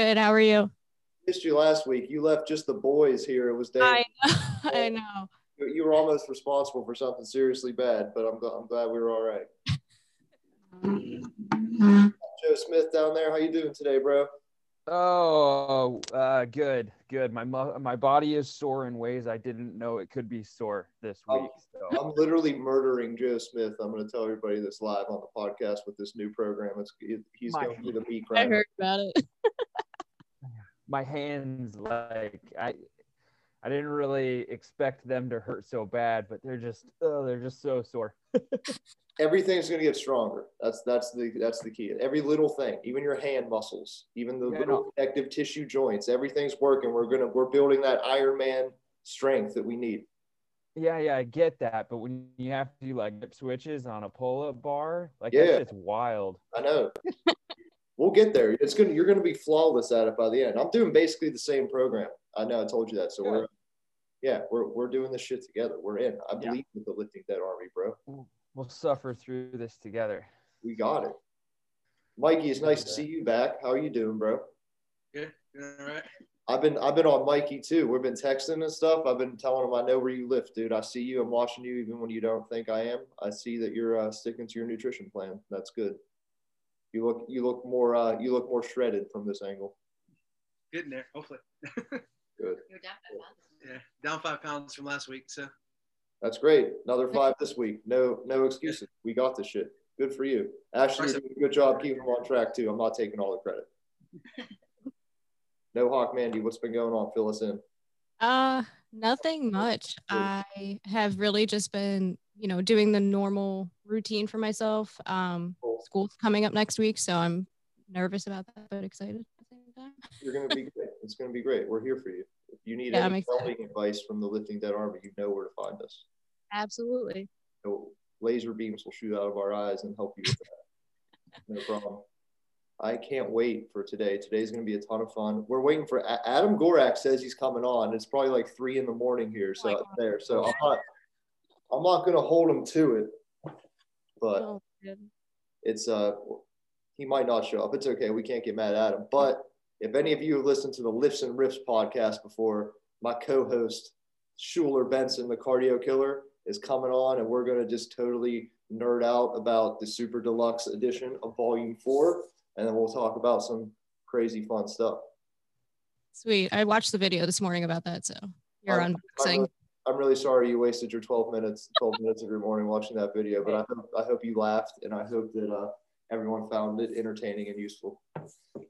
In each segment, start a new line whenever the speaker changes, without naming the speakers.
Good. How are you?
Missed you last week. You left just the boys here. It was
I know. I know.
You you were almost responsible for something seriously bad, but I'm, gl- I'm glad we were all right. Joe Smith down there. How you doing today, bro?
Oh, uh, good, good. My mu- my body is sore in ways I didn't know it could be sore this week. So
I'm literally murdering Joe Smith. I'm going to tell everybody this live on the podcast with this new program. It's he's
My-
going to be the beat
I heard about it.
My hands, like I, I didn't really expect them to hurt so bad, but they're just, oh, they're just so sore.
Everything's going to get stronger. That's that's the that's the key. Every little thing, even your hand muscles, even the
Yeah,
little connective tissue joints, everything's working. We're gonna we're building that Iron Man strength that we need.
Yeah, yeah, I get that, but when you have to do like switches on a pull-up bar, like
Yeah.
that shit's wild.
I know. we'll get there. It's gonna you're gonna be flawless at it by the end. I'm doing basically the same program. I know I told you that. So we're yeah, we're we're doing this shit together. We're in. I
Yeah.
believe with the lifting dead army, bro.
We'll suffer through this together.
We got it. Mikey, it's nice to see you back. How are you doing, bro?
Good. Good. All right.
I've been I've been on Mikey too. We've been texting and stuff. I've been telling him I know where you lift, dude. I see you. I'm watching you even when you don't think I am. I see that you're uh, sticking to your nutrition plan. That's good. You look you look more uh, you look more shredded from this angle.
Getting there. Hopefully.
Good.
You're down five pounds.
Yeah. Down five pounds from last week. So
That's great. Another five this week. No no excuses. We got this shit. Good for you. Ashley, you're doing a good job keeping him on track too. I'm not taking all the credit. No Hawk Mandy, what's been going on? Fill us in.
Uh, nothing much. I have really just been, you know, doing the normal routine for myself. Um,
Cool.
school's coming up next week, so I'm nervous about that, but excited at the same time.
You're gonna be great. It's gonna be great. We're here for you. If you need
Yeah,
any helping advice from the lifting dead army, you know where to find us.
Absolutely.
So laser beams will shoot out of our eyes and help you with that. No problem. I can't wait for today. Today's going to be a ton of fun. We're waiting for Adam Gorak says he's coming on. It's probably like three in the morning here. So
Oh
there. So I'm not. I'm not going to hold him to it, but
Oh,
it's uh he might not show up. It's okay. We can't get mad at him. But if any of you have listened to the Lifts and Riffs podcast before, my co-host Schuler Benson, the cardio killer, is coming on, and we're gonna just totally nerd out about the super deluxe edition of Volume Four, and then we'll talk about some crazy fun stuff.
Sweet. I watched the video this morning about that, so you're unboxing.
I'm really sorry you wasted your 12 minutes, 12 minutes of your morning watching that video, but I hope I hope you laughed, and I hope that uh, everyone found it entertaining and useful.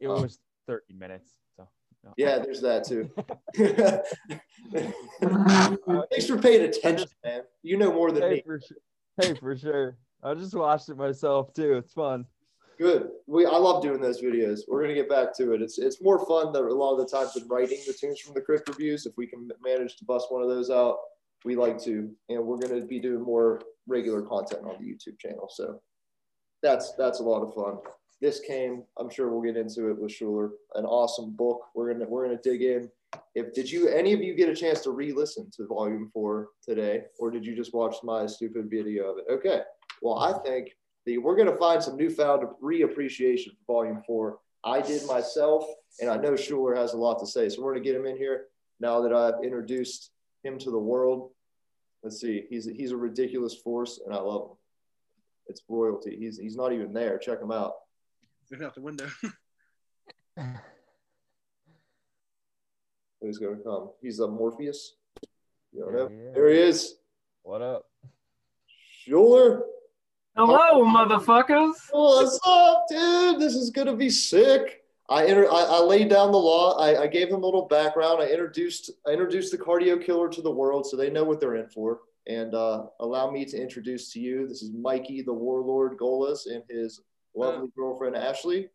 It
Oh.
was 30 minutes. So no.
Yeah, there's that too. Thanks for paying attention, man. You know more than
Hey
me.
for, su- hey, for sure. I just watched it myself too. It's fun.
Good. We I love doing those videos. We're gonna get back to it. It's it's more fun than a lot of the times than writing the tunes from the crypt reviews. If we can manage to bust one of those out, we like to, and we're gonna be doing more regular content on the YouTube channel. So that's that's a lot of fun. This came. I'm sure we'll get into it with Schuler. An awesome book. We're gonna we're gonna dig in. If did you any of you get a chance to re-listen to Volume Four today, or did you just watch my stupid video of it? Okay. Well, I think the, we're going to find some newfound reappreciation for Volume Four. I did myself, and I know Schuler has a lot to say, so we're going to get him in here now that I've introduced him to the world. Let's see. He's he's a ridiculous force, and I love him. It's royalty. He's he's not even there. Check him out.
looking out the window.
Who's going to come? He's a Morpheus. You don't know.
There he.
There he is.
What up?
Schuler.
Hello, motherfuckers.
What's up, dude? This is gonna be sick. I, inter- I, I laid down the law. I, I gave them a little background. I introduced I introduced the cardio killer to the world, so they know what they're in for. And uh, allow me to introduce to you. This is Mikey, the warlord Golas, and his lovely girlfriend Ashley.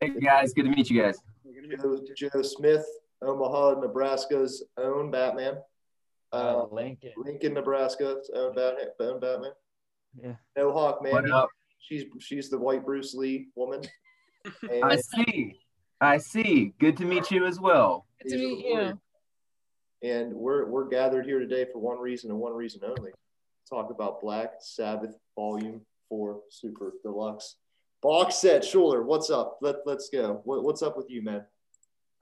Hey guys, good to meet you guys.
We're gonna be-
Joe, Joe Smith, Omaha, Nebraska's own Batman. Uh,
Uh, Lincoln.
Lincoln, Nebraska's own Batman. Own Batman.
Yeah.
No Hawk man. She's she's the white Bruce Lee woman.
I see. I see. Good to meet you as well.
Good to meet you.
And we're we're gathered here today for one reason and one reason only. Talk about Black Sabbath Volume 4 Super Deluxe. Box set, Schuler, what's up? Let, let's go. What, what's up with you, man?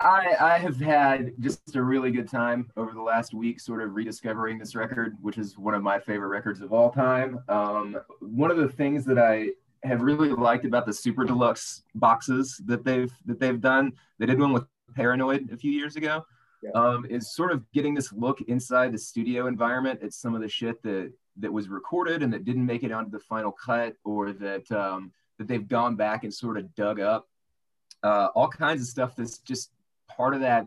I, I have had just a really good time over the last week, sort of rediscovering this record, which is one of my favorite records of all time. Um, one of the things that I have really liked about the super deluxe boxes that they've that they've done, they did one with Paranoid a few years ago,
Yeah.
um, is sort of getting this look inside the studio environment at some of the shit that that was recorded and that didn't make it onto the final cut, or that um, that they've gone back and sort of dug up. Uh, all kinds of stuff that's just part of that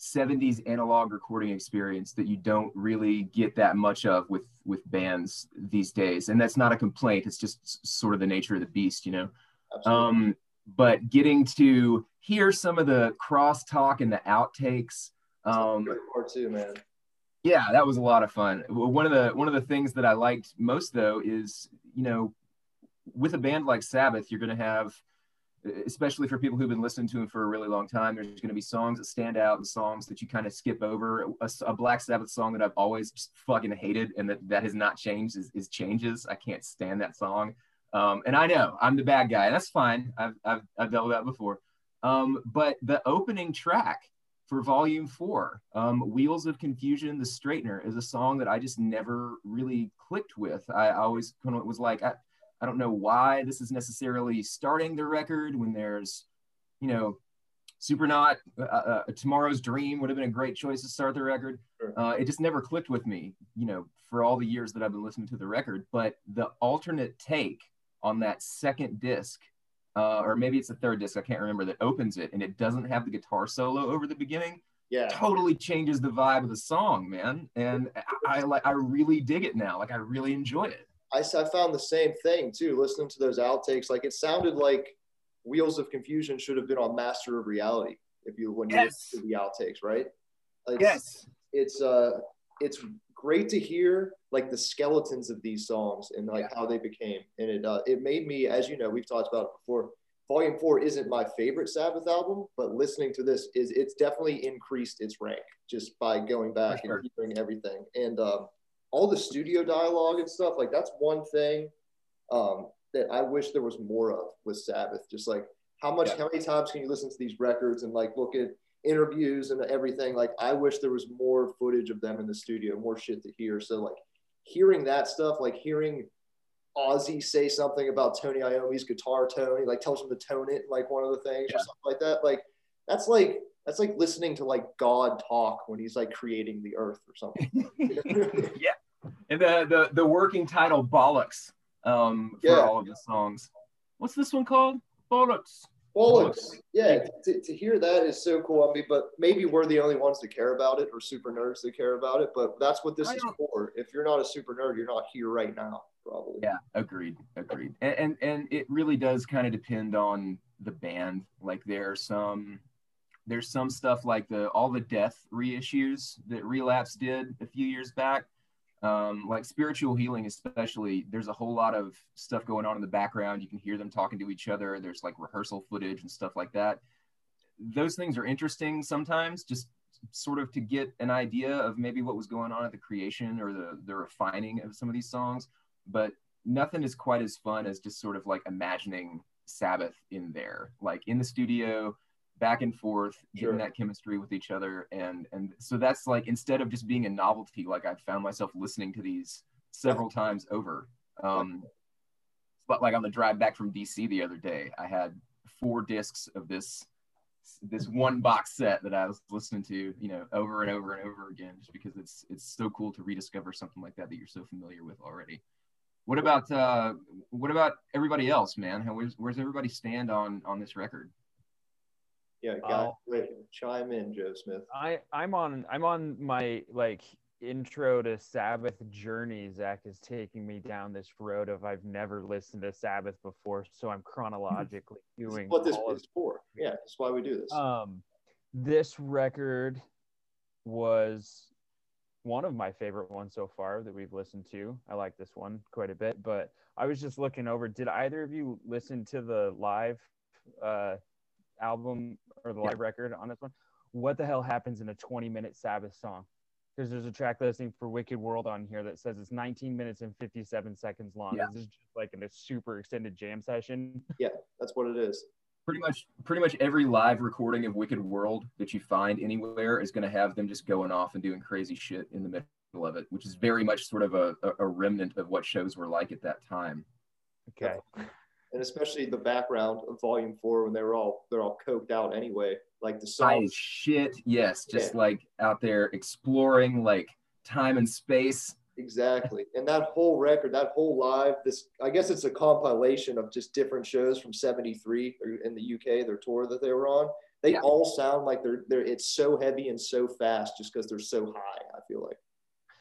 70s analog recording experience that you don't really get that much of with with bands these days and that's not a complaint it's just sort of the nature of the beast you know
Absolutely.
um but getting to hear some of the crosstalk and the outtakes um
part too, man.
yeah that was a lot of fun one of the one of the things that i liked most though is you know with a band like sabbath you're going to have especially for people who've been listening to him for a really long time there's going to be songs that stand out and songs that you kind of skip over. A black sabbath song that i've always just fucking hated and that, that has not changed is, is changes. I can't stand that song. Um, and i know i'm the bad guy. That's fine. I've, I've, I've dealt with that before. Um, but the opening track for volume four. Um, Wheels of Confusion, The Straightener is a song that I just never really clicked with. I always kind of was like, I, I don't know why this is necessarily starting the record when there's, you know, Supernaut, uh, uh, Tomorrow's Dream would have been a great choice to start the record. Uh, it just never clicked with me, you know, for all the years that I've been listening to the record. But the alternate take on that second disc uh, or maybe it's the third disc, I can't remember, that opens it and it doesn't have the guitar solo over the beginning,
Yeah.
totally changes the vibe of the song, man. And I, I like I really dig it now. Like I really enjoy it.
I, I found the same thing too, listening to those outtakes. Like it sounded like Wheels of Confusion should have been on Master of Reality if you when you
Yes.
listen to the outtakes, right? It's,
Yes.
It's uh it's great to hear like the skeletons of these songs and like how they became. And it uh it made me, as you know, we've talked about it before. Volume four isn't my favorite Sabbath album, but listening to this is it's definitely increased its rank just by going back
sure.
and hearing everything. And um all the studio dialogue and stuff like that's one thing um, that I wish there was more of with Sabbath. Just like how much,
Yeah.
how many times can you listen to these records and like look at interviews and everything? Like I wish there was more footage of them in the studio, more shit to hear. So like hearing that stuff, like hearing Ozzy say something about Tony Iommi's guitar tone, he like tells him to tone it, like one of the things
Yeah.
or something like that. Like that's like that's like listening to like God talk when he's like creating the earth or something.
yeah. And the, the the working title bollocks um for
Yeah.
all of the songs. What's this one called? Bollocks.
Bollocks. Yeah, to, to hear that is so cool. I mean, but maybe we're the only ones that care about it or super nerds that care about it. But that's what this
I
is
don't-
for. If you're not a super nerd, you're not here right now, probably.
Yeah, agreed, agreed. And and, and it really does kind of depend on the band. Like there are some there's some stuff like the all the death reissues that Relapse did a few years back. Um, like spiritual healing, especially, there's a whole lot of stuff going on in the background. You can hear them talking to each other. There's like rehearsal footage and stuff like that. Those things are interesting sometimes, just sort of to get an idea of maybe what was going on at the creation or the the refining of some of these songs. But nothing is quite as fun as just sort of like imagining Sabbath in there, like in the studio, back and forth, getting
Sure.
that chemistry with each other, and and so that's like instead of just being a novelty, like I found myself listening to these several times over. Um, but like on the drive back from DC the other day, I had four discs of this this one box set that I was listening to, you know, over and over and over again, just because it's it's so cool to rediscover something like that that you're so familiar with already. What about uh, what about everybody else, man? How, where's where's everybody stand on on this record?
Yeah, wait, chime in, Joe Smith.
I I'm on I'm on my like intro to Sabbath journey. Zach is taking me down this road of I've never listened to Sabbath before, so I'm chronologically doing
what this is for. Yeah, that's why we do this.
um, this record was one of my favorite ones so far that we've listened to. I like this one quite a bit, but I was just looking over. Did either of you listen to the live uh, album or the
Yeah.
live record on this one? What the hell happens in a 20 minute Sabbath song? because there's a track listing for Wicked World on here that says it's 19 minutes and 57 seconds long.
Yeah.
This is just like in a super extended jam session.
Yeah, that's what it is.
pretty much pretty much every live recording of Wicked World that you find anywhere is going to have them just going off and doing crazy shit in the middle of it, which is very much sort of a, a- a remnant of what shows were like at that time.
Okay.
And especially the background of volume four when they were all they're all coked out anyway. Like the songs.
shit, yes, just
Yeah.
like out there exploring like time and space.
Exactly. And that whole record, that whole live, this I guess it's a compilation of just different shows from 73 in the UK, their tour that they were on. They
Yeah.
all sound like they're they're it's so heavy and so fast just because they're so high, I feel like.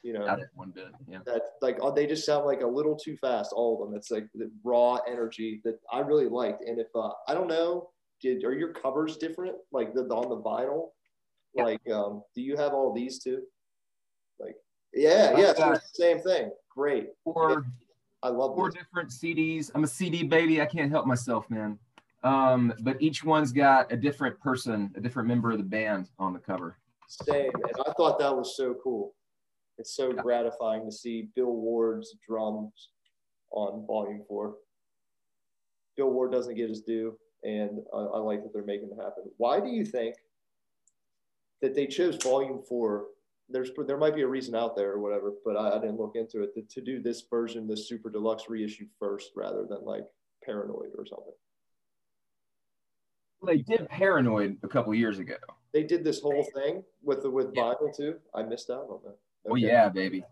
You know,
Not one bit. Yeah.
that like oh, they just sound like a little too fast, all of them. It's like the raw energy that I really liked. And if uh I don't know, did are your covers different? Like the on the vinyl?
Yeah.
Like um do you have all these too? Like yeah, yeah, so same thing. Great.
Or
I love
four
this.
different CDs. I'm a CD baby. I can't help myself, man. Um, but each one's got a different person, a different member of the band on the cover.
Same. And I thought that was so cool. It's so
Yeah.
gratifying to see Bill Ward's drums on volume four. Bill Ward doesn't get his due, and I, I like that they're making it happen. Why do you think that they chose volume four? There's there might be a reason out there or whatever, but I, I didn't look into it to, to do this version, this super deluxe reissue first rather than like Paranoid or something.
They did Paranoid a couple years ago.
They did this whole thing with the with
Yeah.
vinyl too. I missed out on that.
Oh yeah, baby.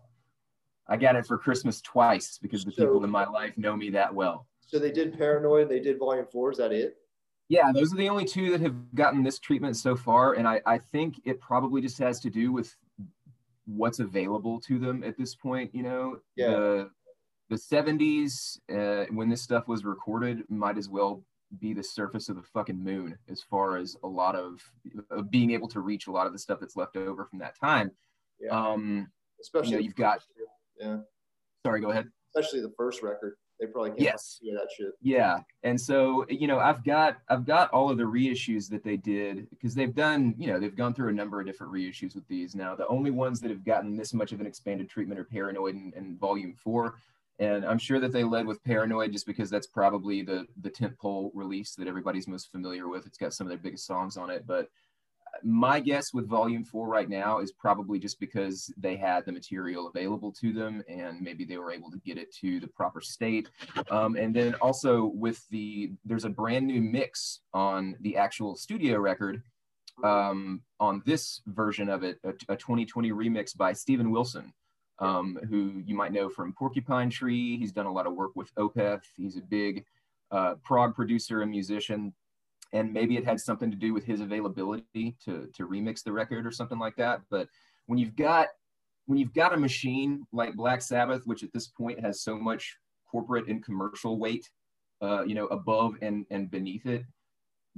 I got it for Christmas twice because the
So-
people in my life know me that well.
So they did Paranoid. They did Volume Four. Is that it?
Yeah, those are the only two that have gotten this treatment so far, and I, I think it probably just has to do with what's available to them at this point. You know,
Yeah.
the the '70s uh, when this stuff was recorded might as well be the surface of the fucking moon as far as a lot of, of being able to reach a lot of the stuff that's left over from that time.
Yeah.
Um,
Especially
you know, you've got.
yeah,
Sorry, go ahead.
especially the first record. They probably can't
Yes.
do that shit.
Yeah, and so you know, I've got I've got all of the reissues that they did because they've done you know they've gone through a number of different reissues with these. Now the only ones that have gotten this much of an expanded treatment are Paranoid and, and Volume Four, and I'm sure that they led with Paranoid just because that's probably the the tentpole release that everybody's most familiar with. It's got some of their biggest songs on it, but my guess with volume four right now is probably just because they had the material available to them and maybe they were able to get it to the proper state. Um, and then also with the there's a brand new mix on the actual studio record um, on this version of it a, a 2020 remix by Steven Wilson um, who you might know from Porcupine Tree. He's done a lot of work with Opeth. He's a big uh, prog producer and musician and maybe it had something to do with his availability to to remix the record or something like that but when you've got when you've got a machine like black sabbath which at this point has so much corporate and commercial weight uh, you know above and and beneath it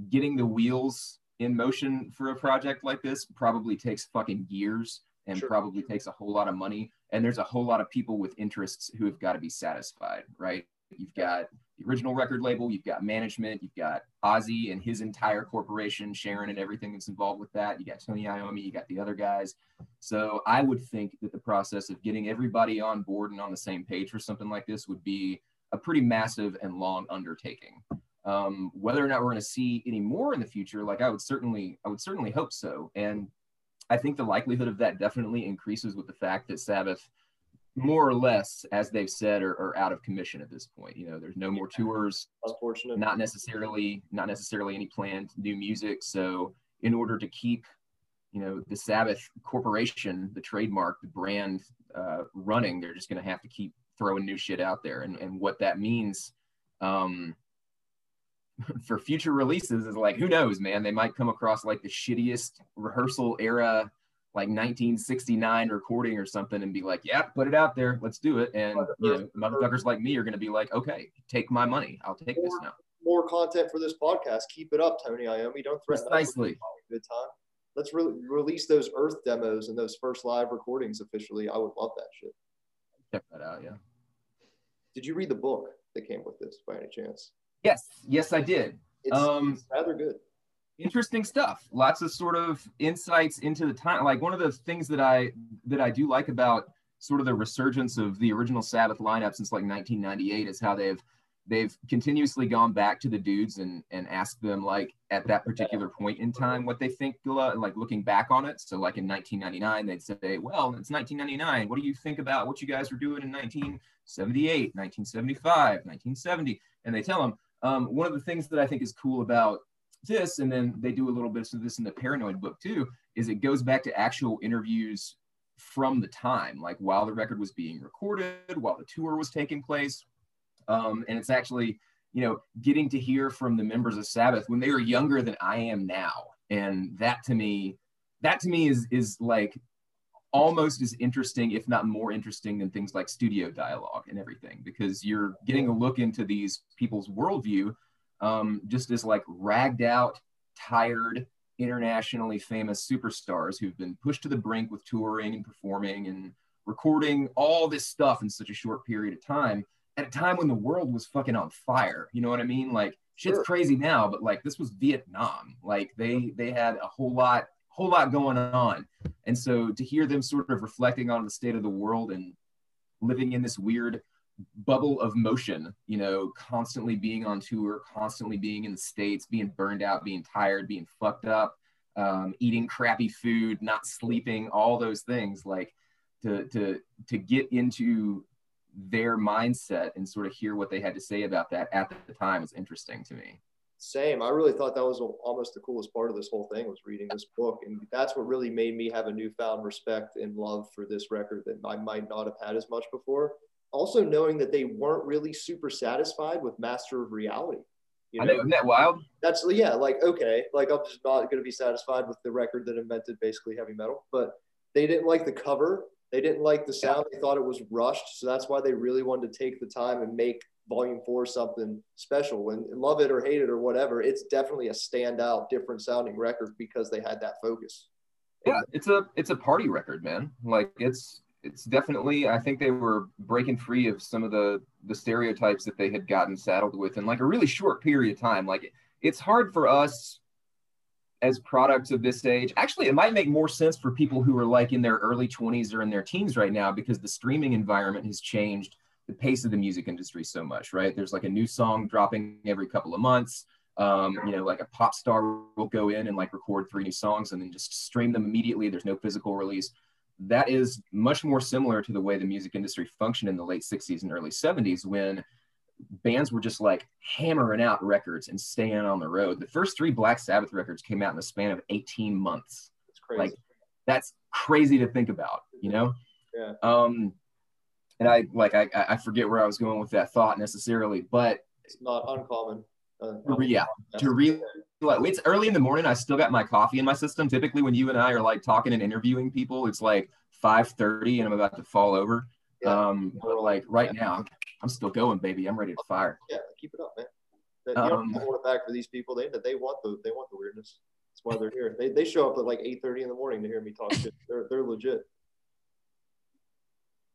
getting the wheels in motion for a project like this probably takes fucking years and
Sure.
probably takes a whole lot of money and there's a whole lot of people with interests who have got to be satisfied right you've got the original record label, you've got management, you've got Ozzy and his entire corporation, Sharon and everything that's involved with that. You got Tony Iommi, you got the other guys. So I would think that the process of getting everybody on board and on the same page for something like this would be a pretty massive and long undertaking. Um, whether or not we're going to see any more in the future, like I would certainly, I would certainly hope so. And I think the likelihood of that definitely increases with the fact that Sabbath more or less, as they've said, are, are out of commission at this point. You know, there's no more tours,
Unfortunate.
not necessarily, not necessarily any planned new music. So, in order to keep, you know, the Sabbath corporation, the trademark, the brand uh, running, they're just going to have to keep throwing new shit out there. And and what that means, um, for future releases is like, who knows, man? They might come across like the shittiest rehearsal era like 1969 recording or something and be like, yeah, put it out there. Let's do it. And, you know, motherfuckers like me are going to be like, okay, take my money. I'll take this now.
More content for this podcast. Keep it up, Tony Iommi. Don't threaten
Precisely.
Good time. Let's re- release those Earth demos and those first live recordings officially. I would love that shit.
Check that out. Yeah.
Did you read the book that came with this by any chance?
Yes. Yes, I did.
It's,
Um,
it's rather good.
Interesting stuff. Lots of sort of insights into the time like one of the things that i that i do like about sort of the resurgence of the original sabbath lineup since like 1998 is how they've they've continuously gone back to the dudes and and asked them like at that particular point in time what they think uh, like looking back on it. So like in 1999 they'd say well it's 1999 what do you think about what you guys were doing in 1978 1975 1970 and they tell them um, one of the things that i think is cool about this and then they do a little bit of this in the paranoid book too is it goes back to actual interviews from the time like while the record was being recorded while the tour was taking place. Um, and it's actually you know getting to hear from the members of sabbath when they were younger than i am now. And that to me that to me is is like almost as interesting if not more interesting than things like studio dialogue and everything because you're getting a look into these people's worldview um, just as like ragged out tired internationally famous superstars who've been pushed to the brink with touring and performing and recording all this stuff in such a short period of time at a time when the world was fucking on fire. You know what I mean? Like shit's sure. crazy now, but like this was Vietnam. Like they they had a whole lot whole lot going on. And so to hear them sort of reflecting on the state of the world and living in this weird bubble of motion, you know, constantly being on tour, constantly being in the States, being burned out, being tired, being fucked up, um, eating crappy food, not sleeping, all those things like to, to, to get into their mindset and sort of hear what they had to say about that at the time is interesting to me.
Same. I really thought that was almost the coolest part of this whole thing was reading this book, and that's what really made me have a newfound respect and love for this record that I might not have had as much before. Also, knowing that they weren't really super satisfied with Master of Reality.
You know, I know, isn't that wild?
That's yeah, like okay, like I'm just not going to be satisfied with the record that invented basically heavy metal, but they didn't like the cover they didn't like the sound. They thought it was rushed. So that's why they really wanted to take the time and make volume four something special. And love it or hate it or whatever, it's definitely a standout, different sounding record because they had that focus.
Yeah, it's a it's a party record, man. Like it's it's definitely I think they were breaking free of some of the the stereotypes that they had gotten saddled with in like a really short period of time. Like it's hard for us as products of this age. Actually, it might make more sense for people who are like in their early 20s or in their teens right now because the streaming environment has changed the pace of the music industry so much, right? There's like a new song dropping every couple of months. Um, you know, like a pop star will go in and like record three new songs and then just stream them immediately. There's no physical release. That is much more similar to the way the music industry functioned in the late 60s and early 70s when bands were just like hammering out records and staying on the road. The first three Black Sabbath records came out in the span of 18 months. That's crazy. Like that's crazy to think about, you know?
Yeah.
Um, and I like I I forget where I was going with that thought necessarily, but
it's not uncommon.
Uh, yeah, to really like it's early in the morning. I still got my coffee in my system. Typically, when you and I are like talking and interviewing people, it's like 5:30 and I'm about to fall over. Yeah. Um, but like right now, I'm still going, baby. I'm ready to fire.
Yeah, keep it up, man. That, you um, don't hold it back for these people. They they want the they want the weirdness. That's why they're here. They, they show up at like 8:30 in the morning to hear me talk shit. They're they're legit.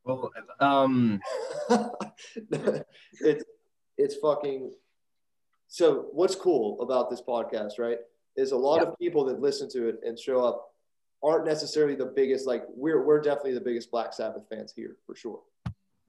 Well, um,
it's it's fucking. So what's cool about this podcast, right? Is a lot of people that listen to it and show up aren't necessarily the biggest. Like we're we're definitely the biggest Black Sabbath fans here for sure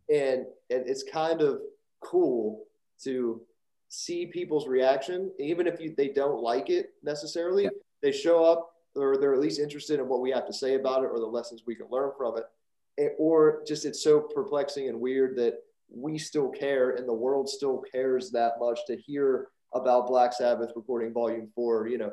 and, and it's kind of cool to see people's reaction, even if you, they don't like it necessarily. They show up, or they're at least interested in what we have to say about it, or the lessons we can learn from it, or just it's so perplexing and weird that we still care, and the world still cares that much to hear about Black Sabbath recording Volume Four. You know,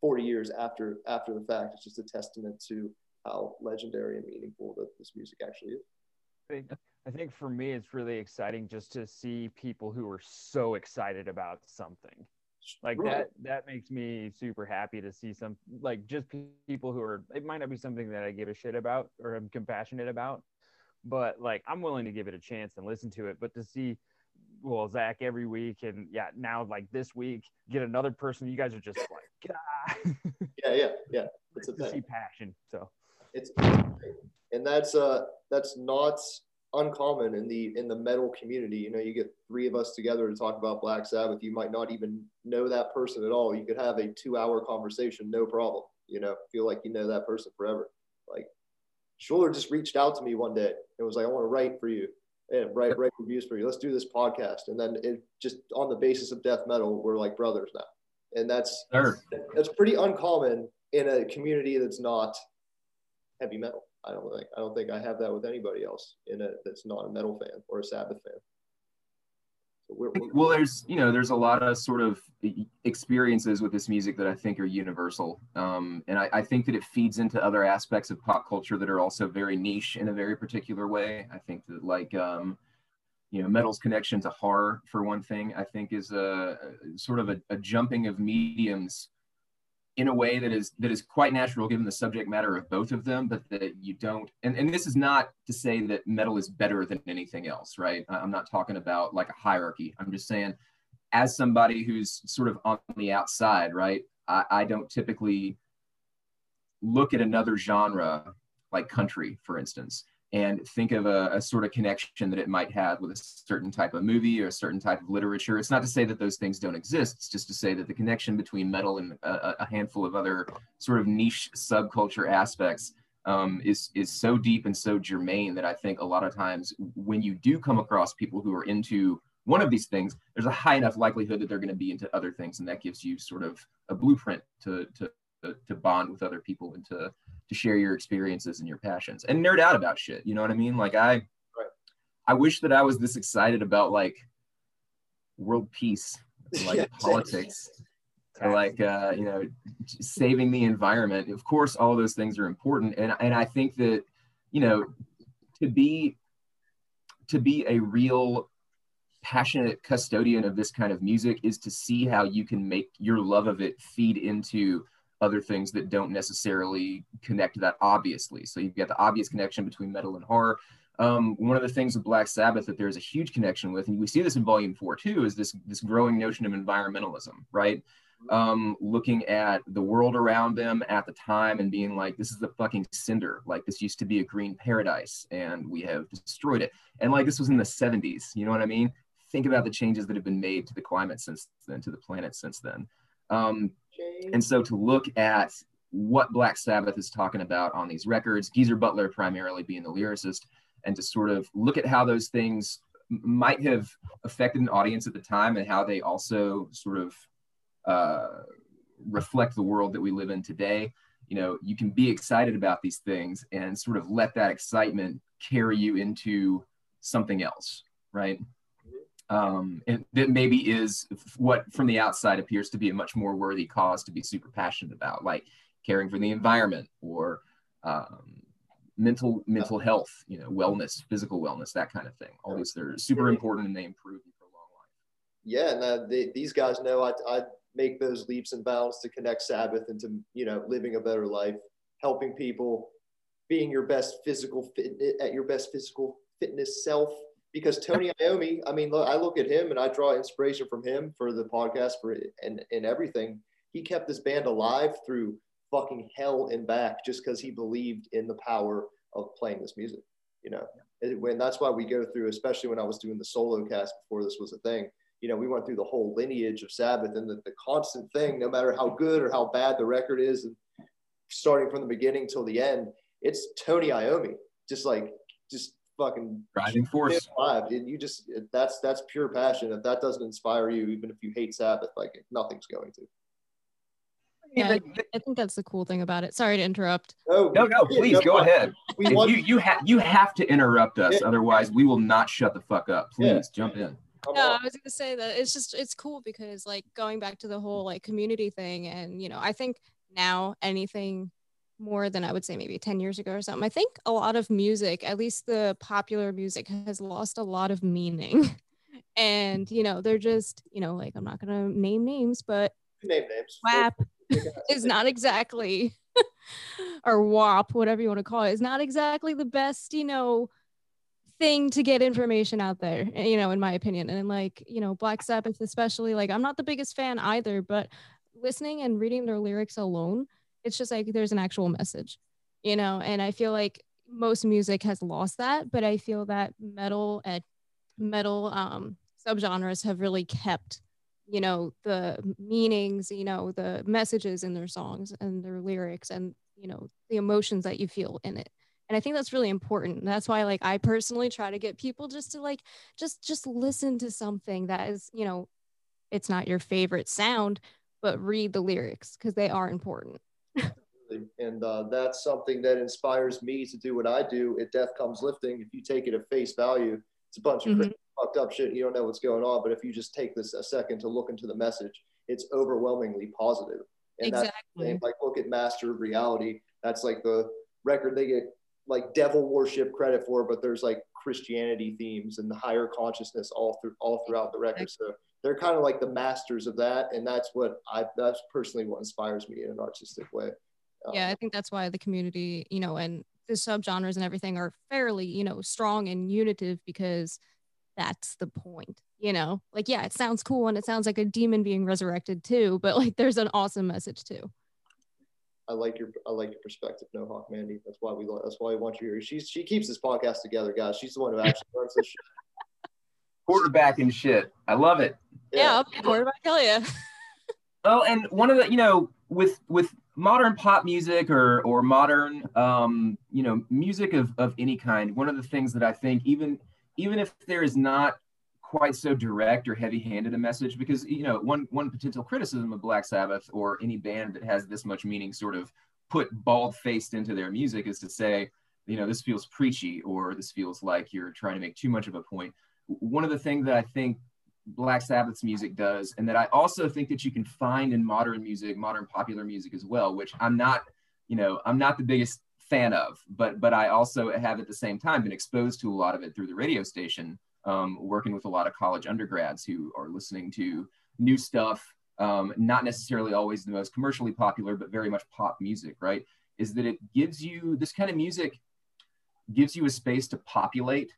40 years after after the fact. It's just a testament to how legendary and meaningful that this music actually is.
I think for me, it's really exciting just to see people who are so excited about something. Like that, that makes me super happy to see some, like just people who are, it might not be something that I give a shit about or I'm compassionate about, but like I'm willing to give it a chance and listen to it. But to see, well, Zach every week and yeah, now like this week, get another person, you guys are just like,
ah. yeah, yeah, yeah.
It's a see passion. So
it's, and that's, uh, that's not uncommon in the in the metal community. You know, you get three of us together to talk about Black Sabbath. You might not even know that person at all. You could have a two-hour conversation, no problem. You know, feel like you know that person forever. Like Schuler just reached out to me one day and was like, "I want to write for you and write write reviews for you. Let's do this podcast." And then it just on the basis of death metal, we're like brothers now, and that's
Sure.
that's pretty uncommon in a community that's not heavy metal. I don't think I don't think I have that with anybody else in a that's not a metal fan or a Sabbath fan. So we're, we're-
well there's you know there's a lot of sort of experiences with this music that i think are universal. Um, and I, I think that it feeds into other aspects of pop culture that are also very niche in a very particular way. I think that like um, you know metal's connection to horror for one thing i think is a, a sort of a, a jumping of mediums in a way that is that is quite natural given the subject matter of both of them but that you don't and, and this is not to say that metal is better than anything else right? I'm not talking about like a hierarchy. I'm just saying as somebody who's sort of on the outside right i, I don't typically look at another genre like country for instance and think of a, a sort of connection that it might have with a certain type of movie or a certain type of literature. It's not to say that those things don't exist. It's just to say that the connection between metal and a, a handful of other sort of niche subculture aspects um, is is so deep and so germane that I think a lot of times when you do come across people who are into one of these things, there's a high enough likelihood that they're going to be into other things, and that gives you sort of a blueprint to to to bond with other people and to to share your experiences and your passions and nerd out about shit. You know what I mean? Like I, I wish that I was this excited about like world peace, like politics, or like uh, you know, saving the environment. Of course, all those things are important, and and I think that you know, to be to be a real passionate custodian of this kind of music is to see how you can make your love of it feed into other things that don't necessarily connect that obviously. So you've got the obvious connection between metal and horror. Um, one of the things with Black Sabbath that there's a huge connection with, and we see this in Volume Four too, is this this growing notion of environmentalism, right? Um, looking at the world around them at the time and being like, this is a fucking cinder. Like this used to be a green paradise, and we have destroyed it. And like this was in the 70s. You know what I mean? Think about the changes that have been made to the climate since then, to the planet since then. Um, and so to look at what Black Sabbath is talking about on these records, Geezer Butler primarily being the lyricist, and to sort of look at how those things might have affected an audience at the time and how they also sort of uh, reflect the world that we live in today. You know, you can be excited about these things and sort of let that excitement carry you into something else, right? Um, and that maybe is what from the outside appears to be a much more worthy cause to be super passionate about, like caring for the environment or um, mental mental health, you know, wellness, physical wellness, that kind of thing. All these are super important and they improve you for a long life.
yeah, and uh, they, these guys know I, I make those leaps and bounds to connect Sabbath into you know living a better life, helping people, being your best physical fit at your best physical fitness self. Because Tony Iommi, I mean, look, I look at him and I draw inspiration from him for the podcast for and and everything. He kept this band alive through fucking hell and back just because he believed in the power of playing this music. You know, and when that's why we go through, especially when I was doing the solo cast before this was a thing you know, we went through the whole lineage of Sabbath and the, the constant thing, no matter how good or how bad the record is, and starting from the beginning till the end, it's Tony Iommi, just like, just fucking
Driving force.
alive. And you just, that's, that's pure passion. If that doesn't inspire you, even if you hate Sabbath, like nothing's going to.
Yeah, I think that's the cool thing about it. Sorry to interrupt.
Oh,
No, no, please go ahead.
We want,
you you have you have to interrupt us,
Yeah.
otherwise we will not shut the fuck up. Please
Yeah.
jump in.
come
No,
on.
I was gonna say that it's just it's cool because like going back to the whole like community thing, and you know, I think now anything more than I would say maybe 10 years ago or something. I think a lot of music, at least the popular music, has lost a lot of meaning. And you know, they're just, you know, like I'm not gonna name names, but
name names.
WAP is not exactly or WAP, whatever you want to call it, is not exactly the best, you know, thing to get information out there, eh, you know, in my opinion. And like, you know, Black Sabbath, especially, like, I'm not the biggest fan either, but listening and reading their lyrics alone, it's just like there's an actual message, you know, and I feel like most music has lost that, but I feel that metal and metal um, subgenres have really kept, you know, the meanings, you know, the messages in their songs and their lyrics and, you know, the emotions that you feel in it. And I think that's really important. That's why like I personally try to get people just to like just just listen to something that is, you know, it's not your favorite sound, but read the lyrics because they are important.
And uh, that's something that inspires me to do what I do at Death Comes Lifting. If you take it at face value, it's a bunch of
Mhm.
fucked up shit. You don't know what's going on, but if you just take this a second to look into the message, it's overwhelmingly positive. And that's
exactly.
thing. like look at Master of Reality. That's like the record they get like devil worship credit for, but there's like Christianity themes and the higher consciousness all through all throughout the record. So they're kind of like the masters of that, and that's what I that's personally what inspires me in an artistic way. Um,
yeah i think that's why the community you know and the subgenres and everything are fairly you know strong and unitive because that's the point you know like yeah it sounds cool and it sounds like a demon being resurrected too but like there's an awesome message too
I like your I like your perspective, No Hawk Mandy. That's why we that's why we want you here. She's she keeps this podcast together, guys. She's the one who actually runs this. Shit.
Quarterback and shit. I love it.
yeah, i'll be quarterback hell yeah
Oh, and one of the you know with with modern pop music or or modern um you know music of of any kind, one of the things that I think even even if there is not quite so direct or heavy-handed a message because you know one one potential criticism of Black Sabbath or any band that has this much meaning sort of put bald-faced into their music is to say you know this feels preachy or this feels like you're trying to make too much of a point. One of the things that I think Black Sabbath's music does, and that I also think that you can find in modern music, modern popular music as well, which I'm not, you know, I'm not the biggest fan of, but but I also have at the same time been exposed to a lot of it through the radio station, um, working with a lot of college undergrads who are listening to new stuff, um, not necessarily always the most commercially popular, but very much pop music, right? Is that it gives you this kind of music gives you a space to populate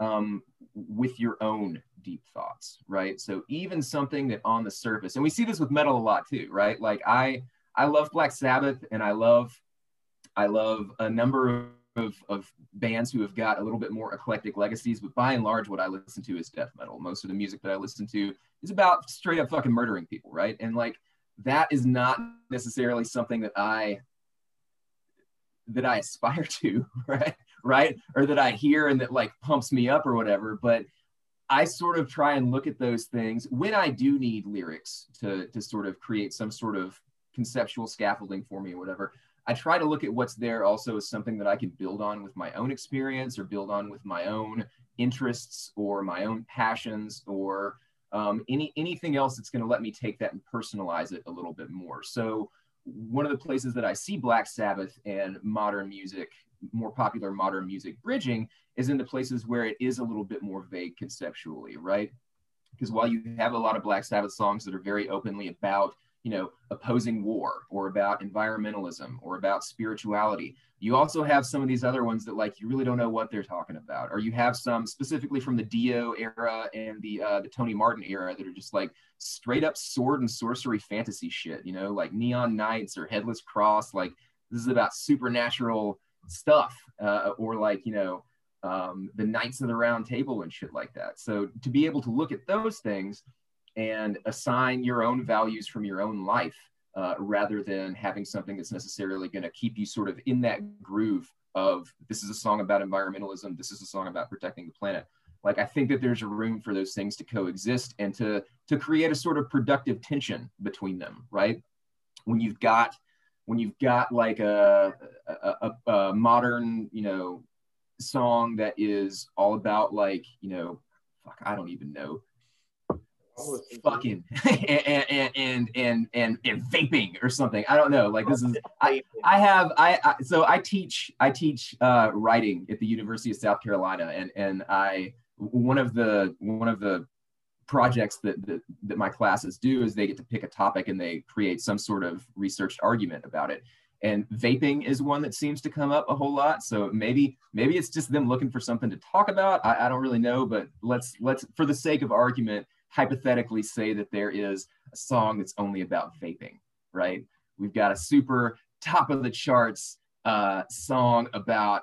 um, with your own deep thoughts, right? So even something that on the surface, and we see this with metal a lot too, right? Like I, I love Black Sabbath, and I love, I love a number of, of bands who have got a little bit more eclectic legacies, but by and large, what I listen to is death metal. Most of the music that I listen to is about straight up fucking murdering people, right? And like that is not necessarily something that I that I aspire to, right? Right? Or that I hear and that like pumps me up or whatever. But I sort of try and look at those things when I do need lyrics to to sort of create some sort of conceptual scaffolding for me or whatever. I try to look at what's there also as something that I can build on with my own experience or build on with my own interests or my own passions or um, any anything else that's going to let me take that and personalize it a little bit more. So one of the places that I see Black Sabbath and modern music, more popular modern music bridging, is in the places where it is a little bit more vague conceptually, right? Because while you have a lot of Black Sabbath songs that are very openly about, you know, opposing war or about environmentalism or about spirituality, you also have some of these other ones that like you really don't know what they're talking about, or you have some specifically from the Dio era and the uh, the Tony Martin era that are just like straight up sword and sorcery fantasy shit, you know, like Neon Knights or Headless Cross. Like this is about supernatural stuff, uh, or like you know um, the Knights of the Round Table and shit like that. So to be able to look at those things and assign your own values from your own life uh, rather than having something that's necessarily going to keep you sort of in that groove of this is a song about environmentalism, this is a song about protecting the planet. Like I think that there's a room for those things to coexist and to to create a sort of productive tension between them, right? When you've got when you've got like a, a, a, a modern, you know, song that is all about like, you know, fuck, I don't even know, fucking and and and and and, and vaping or something. I don't know. Like this is I I have I, I so I teach I teach uh, writing at the University of South Carolina and and I one of the one of the projects that, that that my classes do is they get to pick a topic and they create some sort of researched argument about it. And vaping is one that seems to come up a whole lot. So maybe maybe it's just them looking for something to talk about. I, I don't really know but let's let's for the sake of argument hypothetically say that there is a song that's only about vaping right? We've got a super top of the charts uh, song about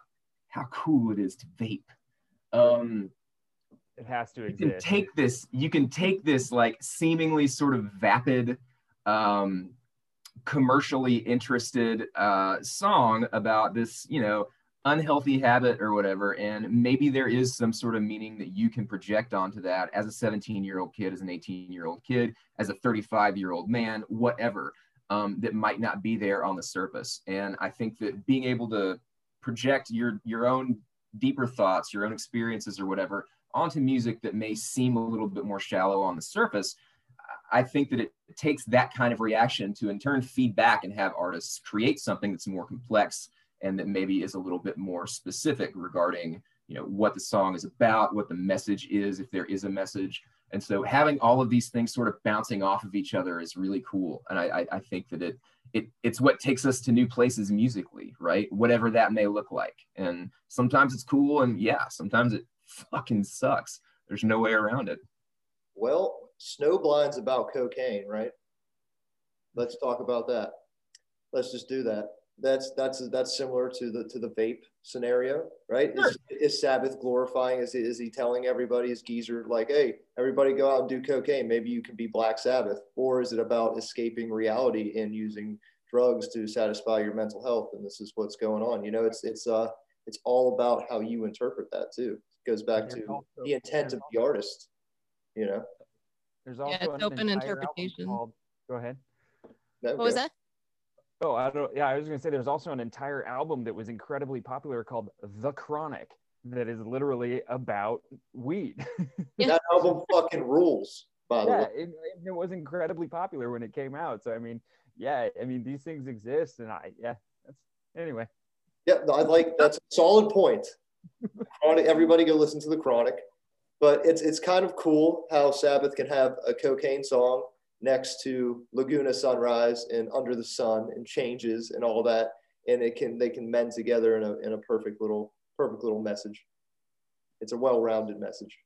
how cool it is to vape. Um,
It has to
you can
exist.
take this you can take this like seemingly sort of vapid um commercially interested uh song about this you know unhealthy habit or whatever and maybe there is some sort of meaning that you can project onto that as a 17 year old kid as an 18 year old kid as a 35 year old man whatever um, that might not be there on the surface and i think that being able to project your your own deeper thoughts your own experiences or whatever onto music that may seem a little bit more shallow on the surface, I think that it takes that kind of reaction to in turn feed back and have artists create something that's more complex and that maybe is a little bit more specific regarding you know what the song is about, what the message is, if there is a message. And so having all of these things sort of bouncing off of each other is really cool. And I, I, I think that it it it's what takes us to new places musically, right? Whatever that may look like. And sometimes it's cool, and yeah, sometimes it fucking sucks. There's no way around it.
Well, Snowblind's about cocaine, right? Let's talk about that. Let's just do that. That's that's that's similar to the to the vape scenario, right? Is, is Sabbath glorifying? Is he, is he telling everybody, is Geezer like, hey, everybody go out and do cocaine? Maybe you can be Black Sabbath, or is it about escaping reality and using drugs to satisfy your mental health? And this is what's going on. You know, it's it's uh it's all about how you interpret that too. It goes back
There's
to
also-
the intent of the artist. You know,
There's also
it's
an
open
entire
interpretation.
called- go ahead.
No,
What was that?
Oh, I don't. Yeah, I was gonna say there's also an entire album that was incredibly popular called The Chronic that is literally about weed.
That album fucking rules, by the
yeah,
way.
it, it was incredibly popular when it came out. So I mean, yeah, I mean these things exist, and I yeah, that's anyway.
Yeah, I like that's a solid point. Chronic, everybody go listen to the Chronic, but it's it's kind of cool how Sabbath can have a cocaine song next to Laguna Sunrise and Under the Sun and Changes and all that, and it can they can mend together in a in a perfect little perfect little message. It's a well-rounded message.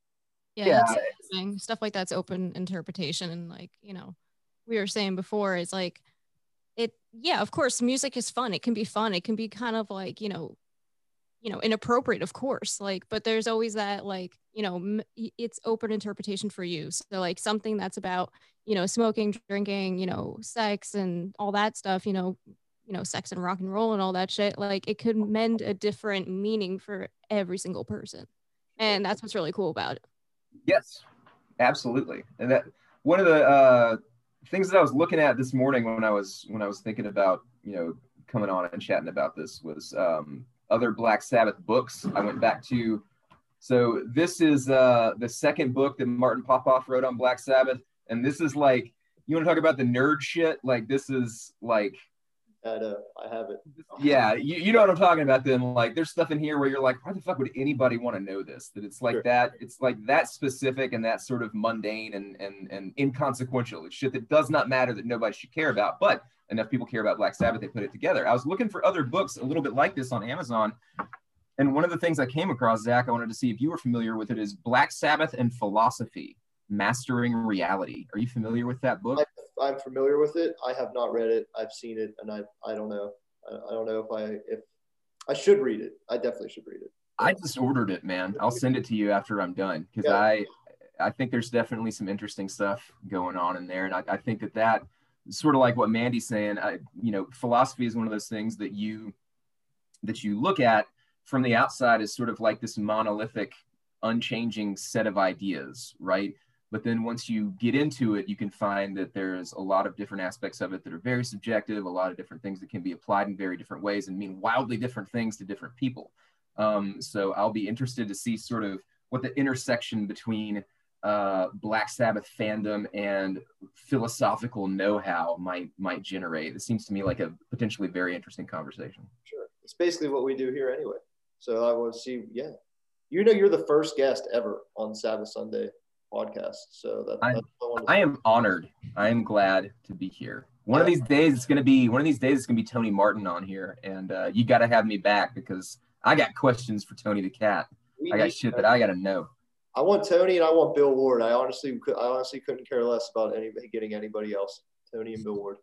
Yeah,
Yeah.
that's stuff like that's open interpretation, and like you know, we were saying before, is like it. Yeah, of course, music is fun. It can be fun. It can be kind of like you know, you know, inappropriate, of course. Like, but there's always that like you know, it's open interpretation for you. So like something that's about you know, smoking, drinking, you know, sex and all that stuff. You know, you know, sex and rock and roll and all that shit. Like, it could mend a different meaning for every single person, and that's what's really cool about it.
Yes, absolutely. And that one of the uh, things that I was looking at this morning when I was when I was thinking about you know coming on and chatting about this was um, other Black Sabbath books. I went back to so this is uh, the second book that Martin Popoff wrote on Black Sabbath, and this is like you want to talk about the nerd shit. Like this is like
And uh, I have it.
yeah, you, you know what I'm talking about then. Like there's stuff in here where you're like, why the fuck would anybody want to know this? That it's like
Sure.
that, it's like that specific and that sort of mundane and and and inconsequential. It's shit that does not matter that nobody should care about, but enough people care about Black Sabbath, they put it together. I was looking for other books a little bit like this on Amazon. And one of the things I came across, Zach, I wanted to see if you were familiar with it, is Black Sabbath and Philosophy, Mastering Reality. Are you familiar with that book?
I, I'm familiar with it. I have not read it. I've seen it, and I I don't know. I, I don't know if I if I should read it. I definitely should read it.
I just ordered it, man. I'll send it to you after I'm done because
Yeah.
I I think there's definitely some interesting stuff going on in there, and I, I think that that sort of like what Mandy's saying. I, you know, philosophy is one of those things that you that you look at from the outside is sort of like this monolithic, unchanging set of ideas, right? But then once you get into it, you can find that there's a lot of different aspects of it that are very subjective, a lot of different things that can be applied in very different ways and mean wildly different things to different people. Um, so I'll be interested to see sort of what the intersection between uh, Black Sabbath fandom and philosophical know-how might might generate. It seems to me like a potentially very interesting conversation.
Sure. It's basically what we do here anyway. So I want to see. Yeah, you know, you're the first guest ever on Sabbath Sunday podcast. So that,
I-
that's what I, wanted to
I am honored. I am glad to be here. One of these days, it's going to be one of these days. It's going to be Tony Martin on here, and uh, you got to have me back because I got questions for Tony the Cat.
we
I got shit that I got to know.
I want Tony and I want Bill Ward. I honestly, could- I honestly couldn't care less about any getting anybody else. Tony and Bill Ward.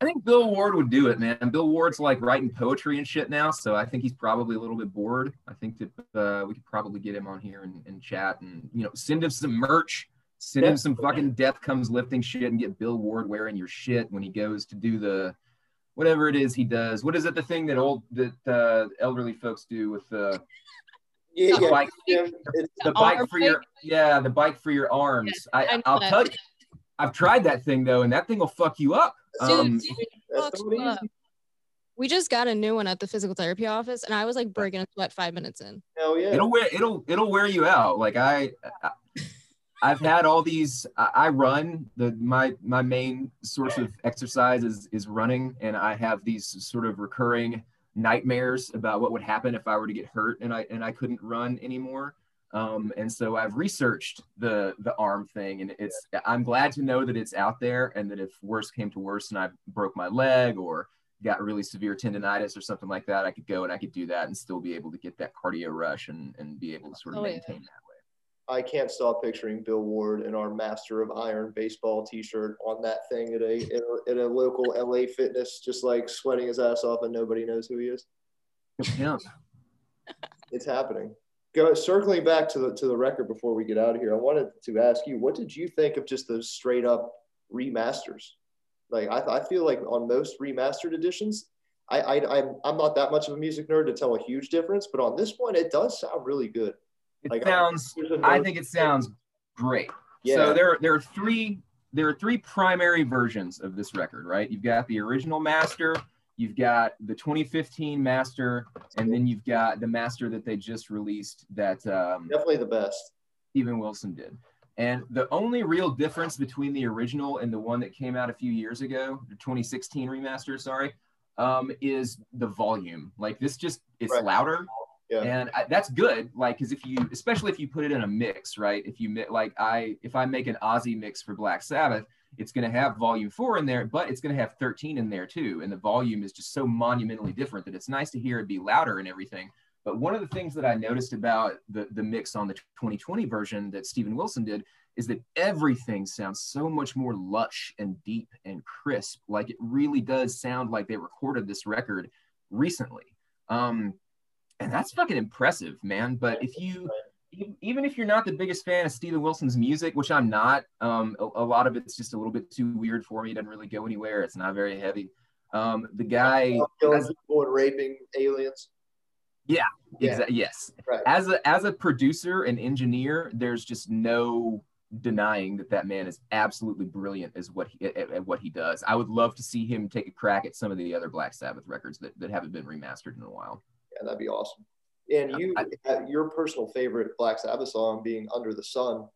I think Bill Ward would do it, man. Bill Ward's like writing poetry and shit now, so I think he's probably a little bit bored. I think that uh, we could probably get him on here and, and chat and you know send him some merch, send him some fucking death comes lifting shit, and get Bill Ward wearing your shit when he goes to do the whatever it is he does. What is it? The thing that old that uh, elderly folks do with the
Yeah,
the
yeah.
bike,
it's-
the
arm
bike for your yeah, the bike for your arms.
I
I
know
I'll tell you, I've tried that thing though, and that thing will fuck you up.
Dude,
Um,
dude,
that's
fucks you up. we just got a new one at the physical therapy office, and I was like breaking a sweat five minutes in.
Hell yeah.
it'll wear it'll it'll wear you out like i, I i've had all these I, I run the my my main source of exercise is is running and i have these sort of recurring nightmares about what would happen if i were to get hurt and i and i couldn't run anymore um, and so i've researched the the arm thing and it's i'm glad to know that it's out there and that if worse came to worse and i broke my leg or got really severe tendonitis or something like that, I could go and I could do that and still be able to get that cardio rush and, and be able to sort of
Oh, yeah.
maintain that way.
I can't stop picturing Bill Ward in our Master of Iron baseball T-shirt on that thing at a at a, at a local LA fitness, just like sweating his ass off, and nobody knows who he is.
Pimp.
It's happening. Go circling back to the to the record before we get out of here. I wanted to ask you, what did you think of just those straight up remasters? Like I, I feel like on most remastered editions, I, I I'm I'm not that much of a music nerd to tell a huge difference, but on this one, it does sound really good.
It
Like,
sounds, I,
I
think it sounds great.
Yeah.
So there, there are three, there are three primary versions of this record, right? You've got the original master, you've got the 2015 master, and then you've got the master that they just released that um,
definitely the best.
Steven Wilson did. And the only real difference between the original and the one that came out a few years ago, the 2016 remaster, sorry, um, is the volume. Like this just it's
Right.
louder,
Yeah.
and I, that's good. Like because if you, especially if you put it in a mix, right? If you like I, if I make an Ozzy mix for Black Sabbath, it's going to have volume four in there, but it's going to have 13 in there too, and the volume is just so monumentally different that it's nice to hear it be louder and everything. But one of the things that I noticed about the, the mix on the 2020 version that Steven Wilson did is that everything sounds so much more lush and deep and crisp. Like it really does sound like they recorded this record recently. Um, and that's fucking impressive, man. But if you, even if you're not the biggest fan of Steven Wilson's music, which I'm not, um, a, a lot of it's just a little bit too weird for me. It doesn't really go anywhere. It's not very heavy. Um, the guy,
Killing people and raping aliens. Yeah.
Exa- yes.
Right.
As a as a producer and engineer, there's just no denying that that man is absolutely brilliant as what he at, at what he does. I would love to see him take a crack at some of the other Black Sabbath records that, that haven't been remastered in a while.
Yeah, that'd be awesome. And you, uh, your personal favorite Black Sabbath song being "Under the Sun."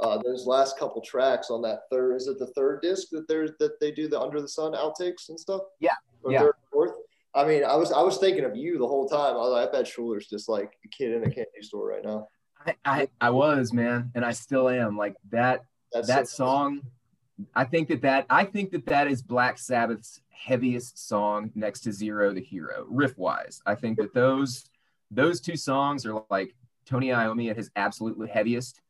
Uh, those last couple tracks on that third is it the third disc that there's that they do the Under the Sun outtakes and stuff?
Yeah,
Or
yeah.
third, fourth. I mean, I was I was thinking of you the whole time. I, was like, I bet Schuler's just like a kid in a candy store right now.
I, I I was man, and I still am. Like that
That's
that
so-
song. I think that that I think that that is Black Sabbath's heaviest song next to Zero the Hero, riff wise. I think that those those two songs are like Tony Iommi at his absolutely heaviest.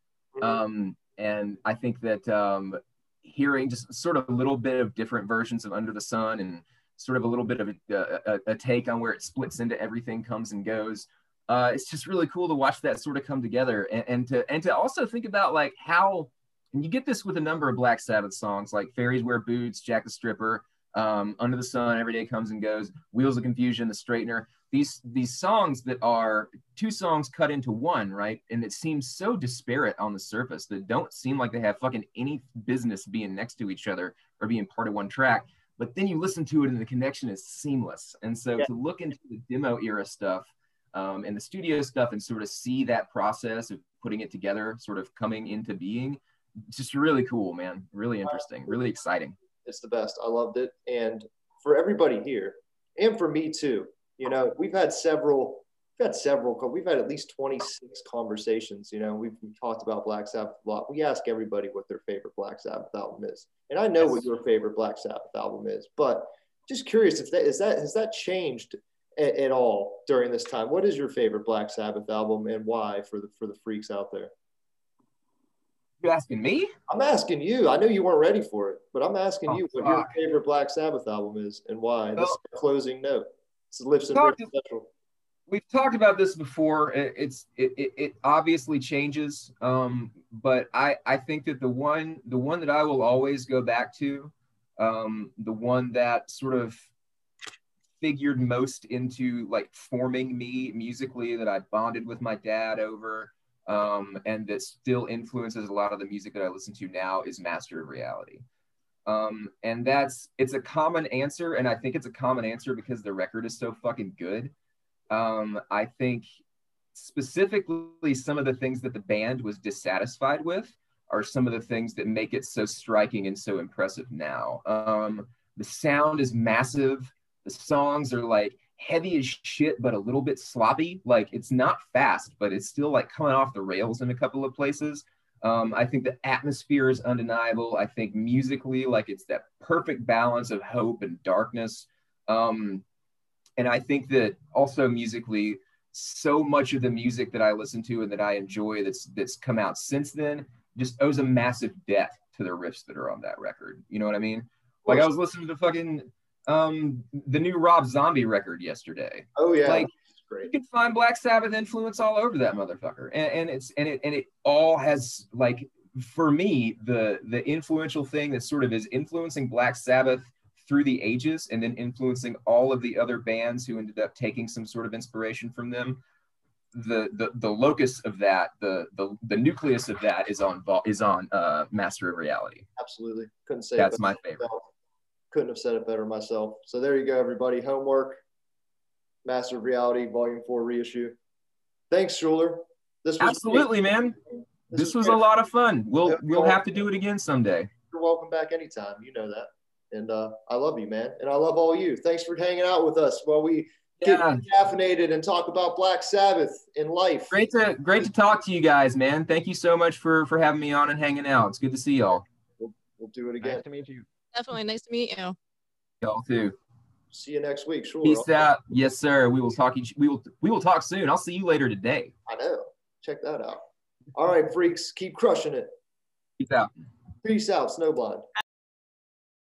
Um, and I think that um, hearing just sort of a little bit of different versions of Under the Sun and sort of a little bit of a, a, a take on where it splits into everything comes and goes. Uh, it's just really cool to watch that sort of come together and, and to and to also think about like how and you get this with a number of Black Sabbath songs like Fairies Wear Boots, Jack the Stripper, um, Under the Sun, Every Day Comes and Goes, Wheels of Confusion, The Straightener. These these songs that are two songs cut into one, right? And it seems so disparate on the surface that don't seem like they have fucking any business being next to each other or being part of one track. But then you listen to it and the connection is seamless. And so
Yeah.
to look into the demo era stuff um, and the studio stuff and sort of see that process of putting it together, sort of coming into being, just really cool, man. Really interesting, really exciting.
It's the best. I loved it. And for everybody here, and for me too, you know, we've had several, we've had several, we've had at least 26 conversations. You know, we've, we've talked about Black Sabbath a lot. We ask everybody what their favorite Black Sabbath album is. And I know what your favorite Black Sabbath album is, but just curious if that is that has that changed at, at all during this time? What is your favorite Black Sabbath album and why for the for the freaks out there?
You asking me?
I'm asking you. I know you weren't ready for it, but I'm asking
Oh,
you what your favorite Black Sabbath album is and why. This is closing note. It's Lips and special.
we've talked about this before. It, it's it, it, it obviously changes, um, but I I think that the one the one that I will always go back to, um, the one that sort of figured most into like forming me musically that I bonded with my dad over, um, and that still influences a lot of the music that I listen to now is Master of Reality. Um, and that's it's a common answer, and I think it's a common answer because the record is so fucking good um, I think specifically some of the things that the band was dissatisfied with are some of the things that make it so striking and so impressive now. Um, the sound is massive. The songs are like heavy as shit, but a little bit sloppy. Like it's not fast, but it's still like coming off the rails in a couple of places. Um, I think the atmosphere is undeniable. I think musically, like it's that perfect balance of hope and darkness. Um, and I think that also musically, so much of the music that I listen to and that I enjoy that's that's come out since then just owes a massive debt to the riffs that are on that record. You know what I mean? Like I was listening to fucking um the new Rob Zombie record yesterday.
Oh yeah,
Like,
great.
You can find Black Sabbath influence all over that motherfucker, and, and it's and it and it all has like for me the the influential thing that sort of is influencing Black Sabbath through the ages, and then influencing all of the other bands who ended up taking some sort of inspiration from them. The the the locus of that, the the the nucleus of that is on is on uh, Master of Reality.
Absolutely. Couldn't say
That's my favorite.
Myself. Couldn't have said it better myself. So there you go, everybody. Homework. Master of Reality, Volume 4 reissue. Thanks, Schuler. This was
Absolutely, man.
great.
This was a lot of fun. We'll
Yeah.
we'll have to do it again someday.
You're welcome back anytime. You know that. And uh, I love you, man. And I love all you. Thanks for hanging out with us while we get
Yeah.
caffeinated and talk about Black Sabbath in life.
Great to great to talk to you guys, man. Thank you so much for for having me on and hanging out. It's good to see y'all.
We'll do it again.
Nice to meet you.
Definitely nice to meet you.
Y'all too.
See you next week. Sure.
Peace out. Yes, sir. We will talk. Each, we will we will talk soon. I'll see you later today.
I know. Check that out. All right, freaks. Keep crushing it.
Peace out.
Peace out, Snowblind.